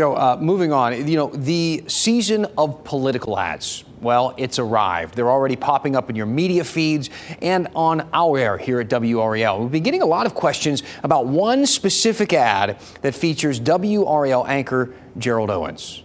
So, uh, moving on, you know, the season of political ads, well, it's arrived. They're already popping up in your media feeds and on our air here at WRAL. We've been getting a lot of questions about one specific ad that features WRAL anchor Gerald Owens.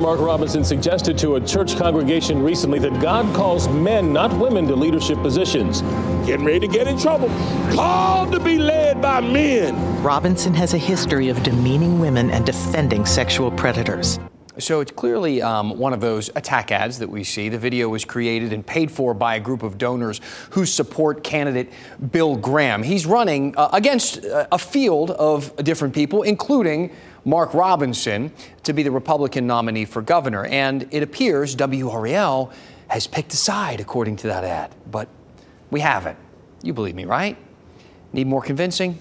Mark Robinson suggested to a church congregation recently that God calls men, not women, to leadership positions. Getting ready to get in trouble. Called to be led by men. Robinson has a history of demeaning women and defending sexual predators. So it's clearly um, one of those attack ads that we see. The video was created and paid for by a group of donors who support candidate Bill Graham. He's running uh, against uh, a field of different people, including Mark Robinson to be the Republican nominee for governor. And it appears WRAL has picked a side, according to that ad. But we haven't. You believe me, right? Need more convincing?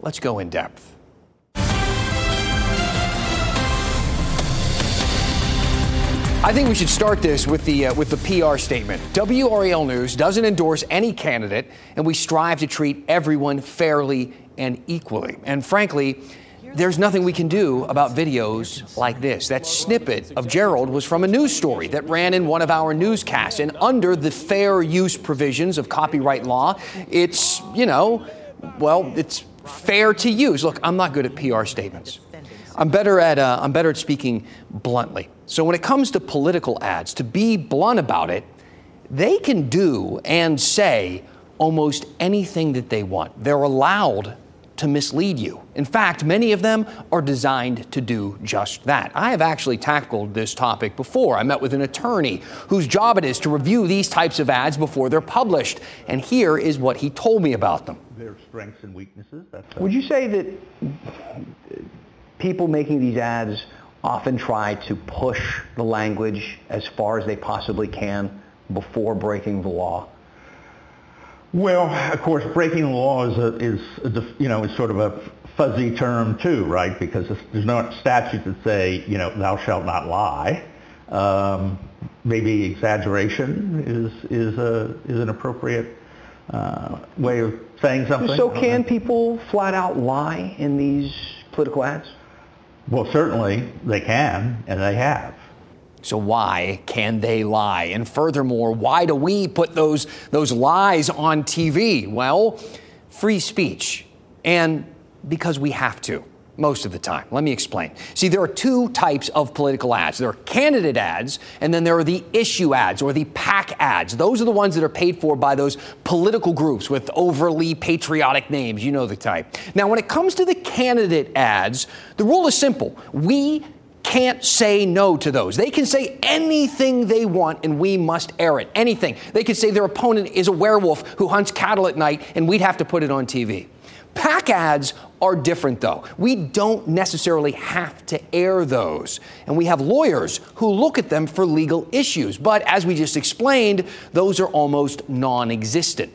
Let's go in depth. I think we should start this with the uh, with the PR statement. WRAL News doesn't endorse any candidate, and we strive to treat everyone fairly and equally. And frankly, there's nothing we can do about videos like this. That snippet of Gerald was from a news story that ran in one of our newscasts. And under the fair use provisions of copyright law, it's, you know, well, it's fair to use. Look, I'm not good at PR statements. I'm better at uh, I'm better at speaking bluntly. So when it comes to political ads, to be blunt about it, they can do and say almost anything that they want. They're allowed to mislead you. In fact, many of them are designed to do just that. I have actually tackled this topic before. I met with an attorney whose job it is to review these types of ads before they're published, and here is what he told me about them. Their strengths and weaknesses. That's Would you say that people making these ads often try to push the language as far as they possibly can before breaking the law? Well, of course, breaking the law is, a, is, a, you know, is sort of a fuzzy term too, right? Because there's no statutes that say, you know, thou shalt not lie. Um, maybe exaggeration is, is, a, is an appropriate uh, way of saying something. So can people flat out lie in these political ads? Well, certainly they can, and they have. So why can they lie? And furthermore, why do we put those, those lies on TV? Well, free speech. And because we have to most of the time. Let me explain. See, there are two types of political ads. There are candidate ads, and then there are the issue ads or the PAC ads. Those are the ones that are paid for by those political groups with overly patriotic names. You know the type. Now, when it comes to the candidate ads, the rule is simple. We can't say no to those. They can say anything they want and we must air it. Anything. They could say their opponent is a werewolf who hunts cattle at night and we'd have to put it on TV. PAC ads are different though. We don't necessarily have to air those. And we have lawyers who look at them for legal issues. But as we just explained, those are almost non existent.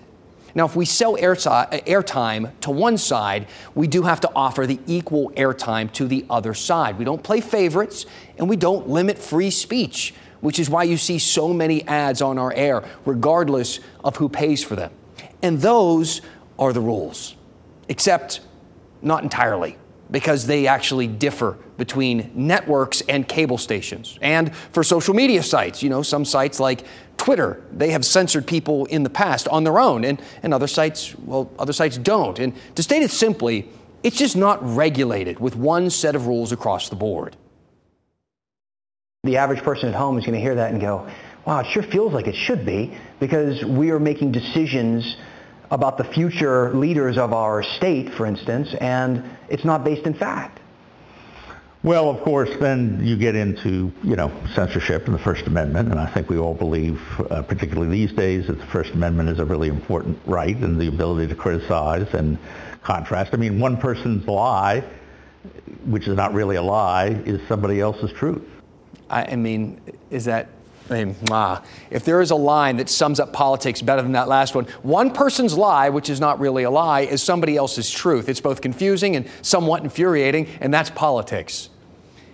Now, if we sell airtime to one side, we do have to offer the equal airtime to the other side. We don't play favorites and we don't limit free speech, which is why you see so many ads on our air, regardless of who pays for them. And those are the rules, except not entirely because they actually differ between networks and cable stations. And for social media sites, you know, some sites like Twitter, they have censored people in the past on their own, and, and other sites, well, other sites don't. And to state it simply, it's just not regulated with one set of rules across the board. The average person at home is going to hear that and go, wow, it sure feels like it should be because we are making decisions about the future leaders of our state, for instance, and it's not based in fact. Well, of course, then you get into, you know, censorship and the First Amendment, and I think we all believe, uh, particularly these days, that the First Amendment is a really important right and the ability to criticize and contrast. I mean, one person's lie which is not really a lie, is somebody else's truth. I, I mean, is that I mean, ah, if there is a line that sums up politics better than that last one, one person's lie, which is not really a lie, is somebody else's truth. It's both confusing and somewhat infuriating, and that's politics.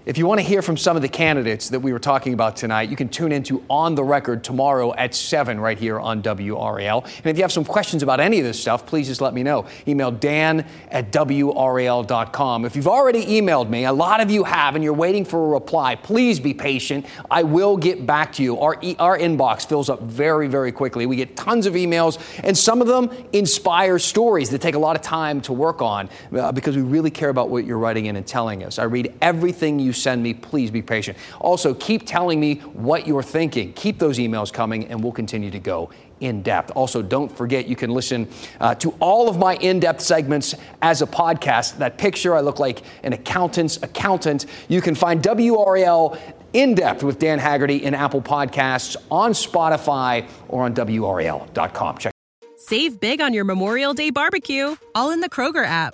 If you want to hear from some of the candidates that we were talking about tonight, you can tune into On the Record tomorrow at 7 right here on WRAL. And if you have some questions about any of this stuff, please just let me know. Email dan at WRAL.com. If you've already emailed me, a lot of you have, and you're waiting for a reply, please be patient. I will get back to you. Our, e- our inbox fills up very, very quickly. We get tons of emails, and some of them inspire stories that take a lot of time to work on uh, because we really care about what you're writing in and telling us. I read everything you send me. Please be patient. Also, keep telling me what you're thinking. Keep those emails coming, and we'll continue to go in depth. Also, don't forget you can listen uh, to all of my in depth segments as a podcast. That picture, I look like an accountant's accountant. You can find WRAL in depth with Dan Haggerty in Apple Podcasts, on Spotify, or on WRAL.com. Check. Save big on your Memorial Day barbecue, all in the Kroger app.